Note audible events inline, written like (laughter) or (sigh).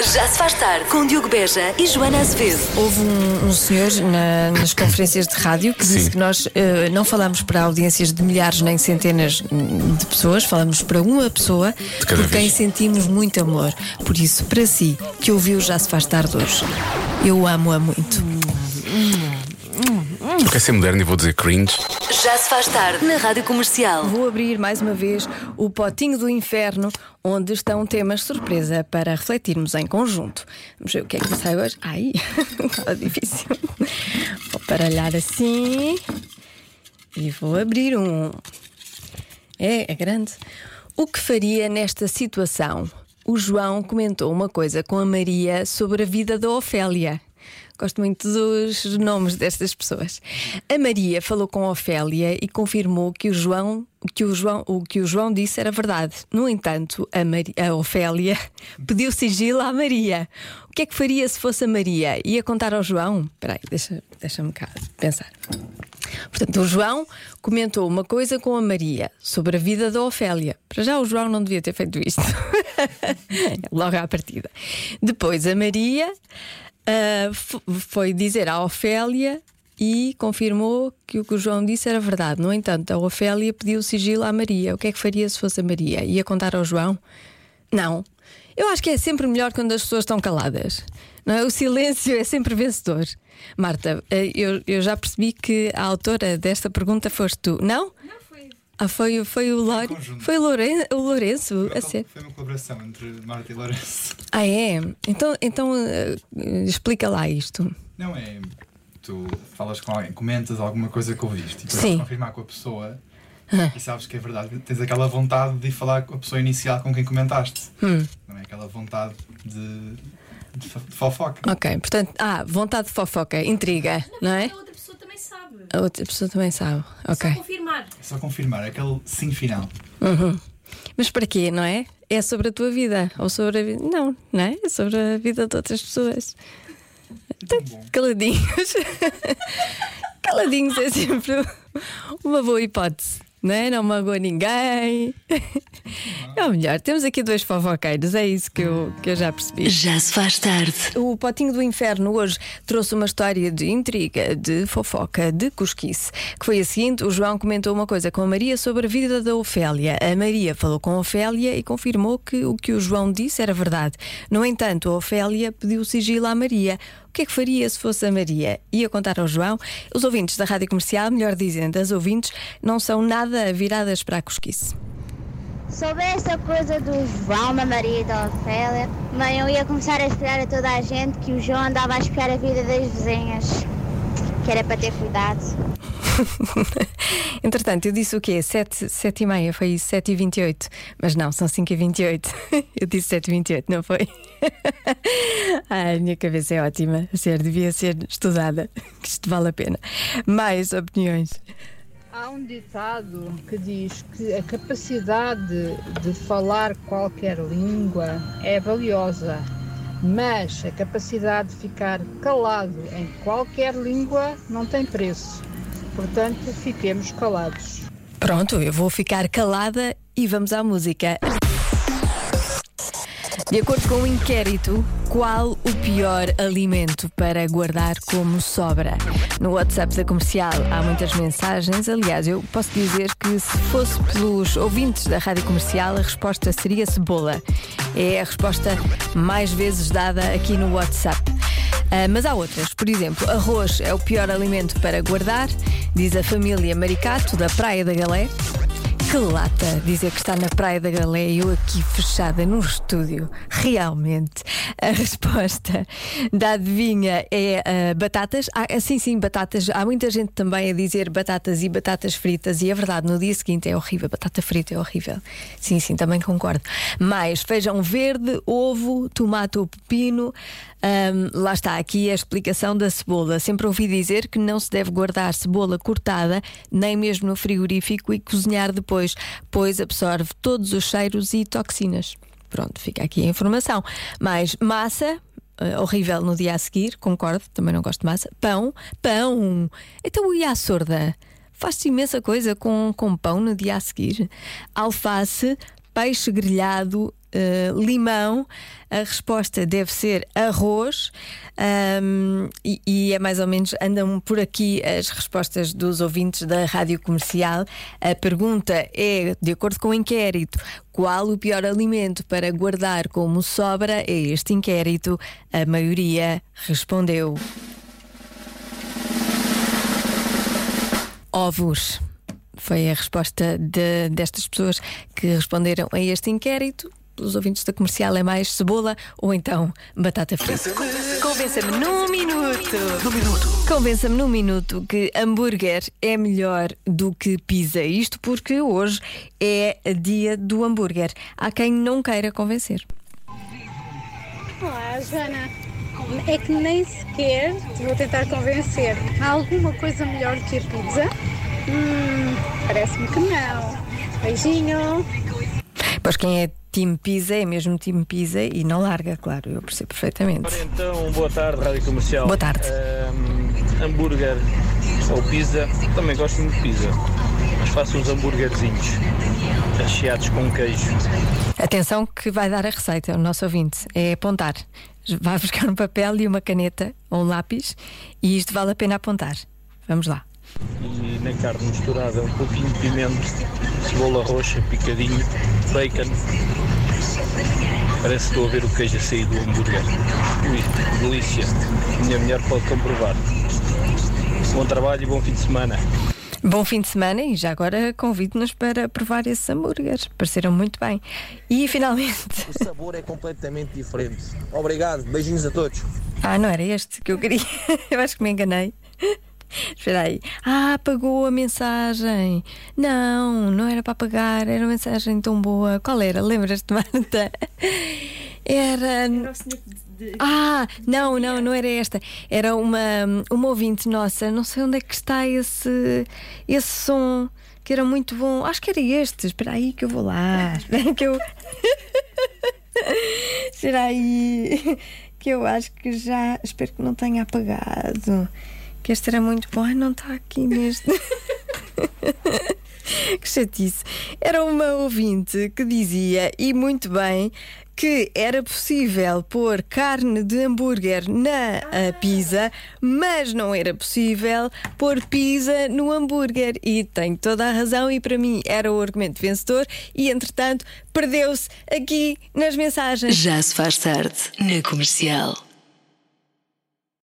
Já se faz tarde com Diogo Beja e Joana Azevedo. Houve um, um senhor na- nas conferências de rádio que disse Sim. que nós eh, não falamos para audiências de milhares nem centenas hum, de pessoas, falamos para uma pessoa cada por quem vez. sentimos muito amor. Por isso, para si, que ouviu Já se faz tarde hoje, eu amo-a muito. Porque é ser moderno e vou dizer cringe. Já se faz tarde na Rádio Comercial. Vou abrir mais uma vez o potinho do inferno, onde estão temas surpresa para refletirmos em conjunto. Vamos ver o que é que sai hoje. Ai, (laughs) estava difícil. Vou baralhar assim e vou abrir um. É, é grande. O que faria nesta situação? O João comentou uma coisa com a Maria sobre a vida da Ofélia. Gosto muito dos nomes destas pessoas. A Maria falou com a Ofélia e confirmou que o João, que o João, o que o João disse era verdade. No entanto, a, Mari- a Ofélia (laughs) pediu sigilo à Maria. O que é que faria se fosse a Maria? Ia contar ao João? Espera aí, deixa- deixa-me cá pensar. Portanto, o João comentou uma coisa com a Maria sobre a vida da Ofélia. Para já, o João não devia ter feito isto. (laughs) Logo à partida. Depois, a Maria ah, f- foi dizer à Ofélia e confirmou que o que o João disse era verdade. No entanto, a Ofélia pediu sigilo à Maria. O que é que faria se fosse a Maria? Ia contar ao João? Não. Eu acho que é sempre melhor quando as pessoas estão caladas. Não é? O silêncio é sempre vencedor. Marta, eh, eu, eu já percebi que a autora desta pergunta foste tu. Não? Não. Ah, foi, foi o Lore? Foi o, Loren, o Lourenço? A ser. Foi uma colaboração entre Marta e Lourenço. Ah, é? Então, então eh, explica lá isto. Não é. Tu falas com alguém, comentas alguma coisa que ouviste e depois confirmar com a pessoa e sabes que é verdade. Tens aquela vontade de ir falar com a pessoa inicial com quem comentaste. Hum. Não é aquela vontade de, de, de fofoca. Ok, portanto, ah, vontade de fofoca, intriga, não é? A outra pessoa também sabe. Ok. Só confirmar. Só confirmar, é aquele sim final. Mas para quê, não é? É sobre a tua vida ou sobre a vida. Não, não é? É sobre a vida de outras pessoas. Tão bom. Caladinhos. (laughs) Caladinhos é sempre uma boa hipótese. Não, é? não magoa ninguém. (laughs) É o melhor. Temos aqui dois fofoqueiros, é isso que eu, que eu já percebi. Já se faz tarde. O Potinho do Inferno hoje trouxe uma história de intriga, de fofoca, de cosquice, que foi a seguinte: o João comentou uma coisa com a Maria sobre a vida da Ofélia. A Maria falou com a Ofélia e confirmou que o que o João disse era verdade. No entanto, a Ofélia pediu sigilo à Maria. O que é que faria se fosse a Maria? Ia contar ao João? Os ouvintes da rádio comercial, melhor dizendo, as ouvintes, não são nada viradas para a cosquice. Sobre essa coisa do João, da Maria e da Ofélia, mãe, eu ia começar a explicar a toda a gente que o João andava a espiar a vida das vizinhas, que era para ter cuidado. (laughs) Entretanto, eu disse o quê? 7, sete e meia, foi isso, 7 e 28. Mas não, são 5 e 28. (laughs) Eu disse 7 e 28, não foi? (laughs) Ai, a minha cabeça é ótima. Sério, devia ser estudada. Que isto vale a pena. Mais opiniões. Há um ditado que diz que a capacidade de falar qualquer língua é valiosa, mas a capacidade de ficar calado em qualquer língua não tem preço. Portanto, fiquemos calados. Pronto, eu vou ficar calada e vamos à música. De acordo com o inquérito, qual o pior alimento para guardar como sobra? No WhatsApp da comercial há muitas mensagens. Aliás, eu posso dizer que se fosse pelos ouvintes da rádio comercial, a resposta seria cebola. É a resposta mais vezes dada aqui no WhatsApp. Ah, mas há outras, por exemplo, arroz é o pior alimento para guardar, diz a família Maricato, da Praia da Galé. Que lata dizer que está na Praia da Galé e eu aqui fechada num estúdio. Realmente, a (laughs) resposta da adivinha é ah, batatas. Ah, sim, sim, batatas. Há muita gente também a dizer batatas e batatas fritas, e é verdade, no dia seguinte é horrível. Batata frita é horrível. Sim, sim, também concordo. Mais feijão verde, ovo, tomate ou pepino. Ahm, lá está, aqui a explicação da cebola. Sempre ouvi dizer que não se deve guardar cebola cortada, nem mesmo no frigorífico, e cozinhar depois, pois absorve todos os cheiros e toxinas. Pronto, fica aqui a informação. Mais massa. eh, horrível no dia a seguir, concordo, também não gosto de massa. Pão, pão. Então e a sorda? Faz-se imensa coisa com, com pão no dia a seguir. Alface, peixe grelhado eh, limão, a resposta deve ser arroz. Um, e, e, é mais ou menos, andam por aqui as respostas dos ouvintes da rádio comercial. A pergunta é: de acordo com o inquérito, qual o pior alimento para guardar como sobra? É este inquérito. A maioria respondeu. Ovos. Foi a resposta de, destas pessoas que responderam a este inquérito. Os ouvintes da comercial é mais cebola ou então batata frita. Convença-me num minuto. Num minuto. Convença-me num minuto que hambúrguer é melhor do que pizza. Isto porque hoje é dia do hambúrguer. Há quem não queira convencer. Olá, Joana. É que nem sequer te vou tentar convencer. Há alguma coisa melhor que a pizza? Hum, parece-me que não. Beijinho. Pois quem é time pizza é mesmo time pizza e não larga, claro, eu percebo perfeitamente. Ora, então, boa tarde, Rádio Comercial. Boa tarde. Ahm, hambúrguer ou pizza, também gosto muito de pizza, mas faço uns hambúrguerzinhos recheados com queijo. Atenção que vai dar a receita, o nosso ouvinte, é apontar. Vai buscar um papel e uma caneta ou um lápis e isto vale a pena apontar. Vamos lá. Na carne misturada um pouquinho de pimento, cebola roxa, picadinho, bacon. Parece que estou a ver o queijo a sair do hambúrguer. Ui, delícia. Minha mulher pode comprovar. Bom trabalho e bom fim de semana. Bom fim de semana e já agora convido-nos para provar esses hambúrgueres. Pareceram muito bem. E finalmente. O sabor é completamente diferente. Obrigado, beijinhos a todos. Ah, não era este que eu queria. (laughs) Eu acho que me enganei. (laughs) Espera aí. Ah, apagou a mensagem. Não, não era para apagar, era uma mensagem tão boa. Qual era? Lembras-te, Marta? (laughs) Era. Ah, não, não, não era esta. Era uma, uma ouvinte nossa. Não sei onde é que está esse, esse som que era muito bom. Acho que era este. Espera aí que eu vou lá. Espera (laughs) que eu. Espera aí. Que eu acho que já. Espero que não tenha apagado. Que este era muito bom. Ai, não está aqui neste. (laughs) que chatice. Era uma ouvinte que dizia, e muito bem, que era possível pôr carne de hambúrguer na ah, pizza, mas não era possível pôr pizza no hambúrguer. E tem toda a razão, e para mim era o argumento vencedor, e entretanto perdeu-se aqui nas mensagens. Já se faz tarde na comercial.